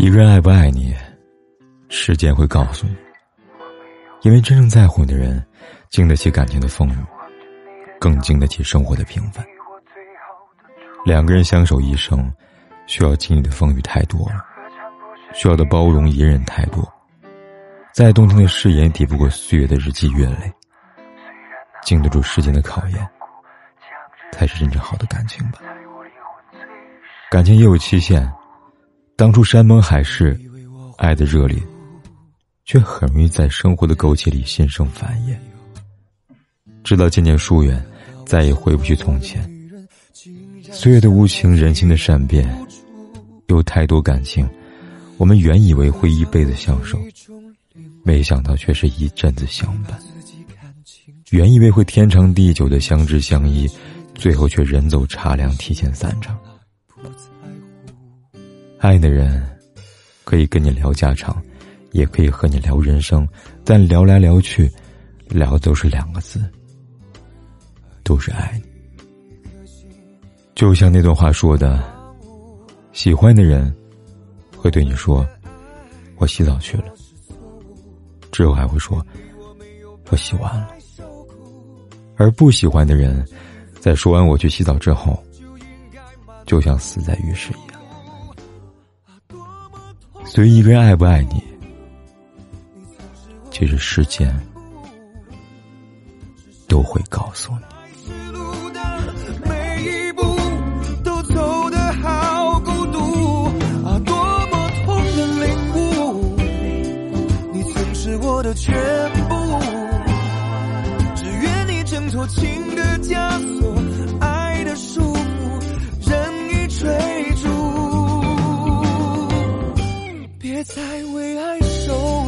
一个人爱不爱你，时间会告诉你。因为真正在乎你的人，经得起感情的风雨，更经得起生活的平凡。两个人相守一生，需要经历的风雨太多了，需要的包容隐忍太多。再动听的誓言，抵不过岁月的日积月累。经得住时间的考验，才是真正好的感情吧。感情也有期限，当初山盟海誓，爱的热烈，却很容易在生活的苟且里心生烦厌。直到渐渐疏远，再也回不去从前。岁月的无情，人心的善变，有太多感情，我们原以为会一辈子相守，没想到却是一阵子相伴；原以为会天长地久的相知相依，最后却人走茶凉，提前散场。爱的人，可以跟你聊家常，也可以和你聊人生，但聊来聊去，聊的都是两个字，都是爱。就像那段话说的，喜欢的人会对你说：“我洗澡去了。”之后还会说：“我洗完了。”而不喜欢的人，在说完“我去洗澡”之后，就像死在浴室一样。所以，一个人爱不爱你，其实时间都会告诉你。全部，只愿你挣脱情的枷锁，爱的束别再为爱守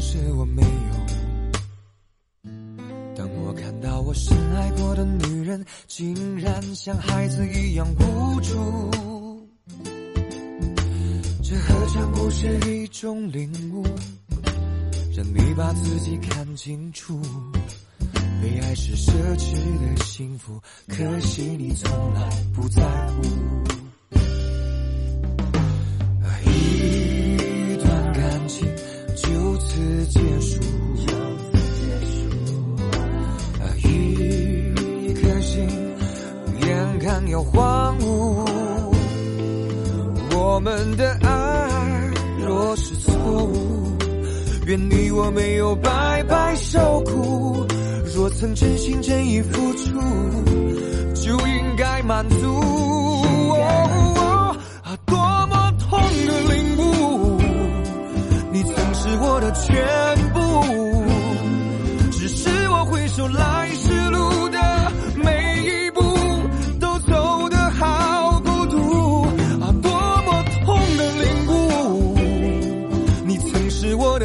是我没有。当我看到。我深爱过的女人，竟然像孩子一样无助。这何尝不是一种领悟？让你把自己看清楚。被爱是奢侈的幸福，可惜你从来不在乎。要荒芜，我们的爱若是错误，愿你我没有白白受苦。若曾真心真意付出，就应该满足。啊，多么痛的领悟，你曾是我的全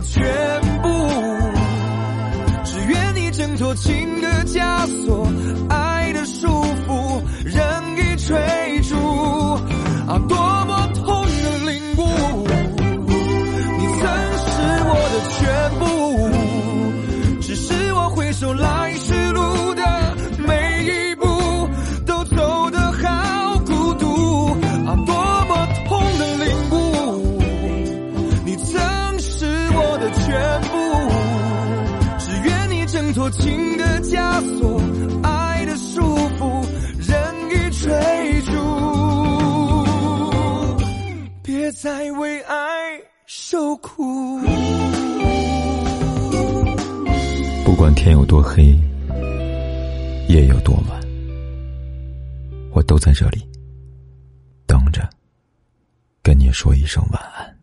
全部，只愿你挣脱情的枷锁，爱的束缚任意追逐。啊，多么痛的领悟！你曾是我的全部，只是我回首来时脱情的枷锁，爱。的束缚任意追逐，别再为爱受苦。不管天有多黑，夜有多晚，我都在这里等着，跟你说一声晚安。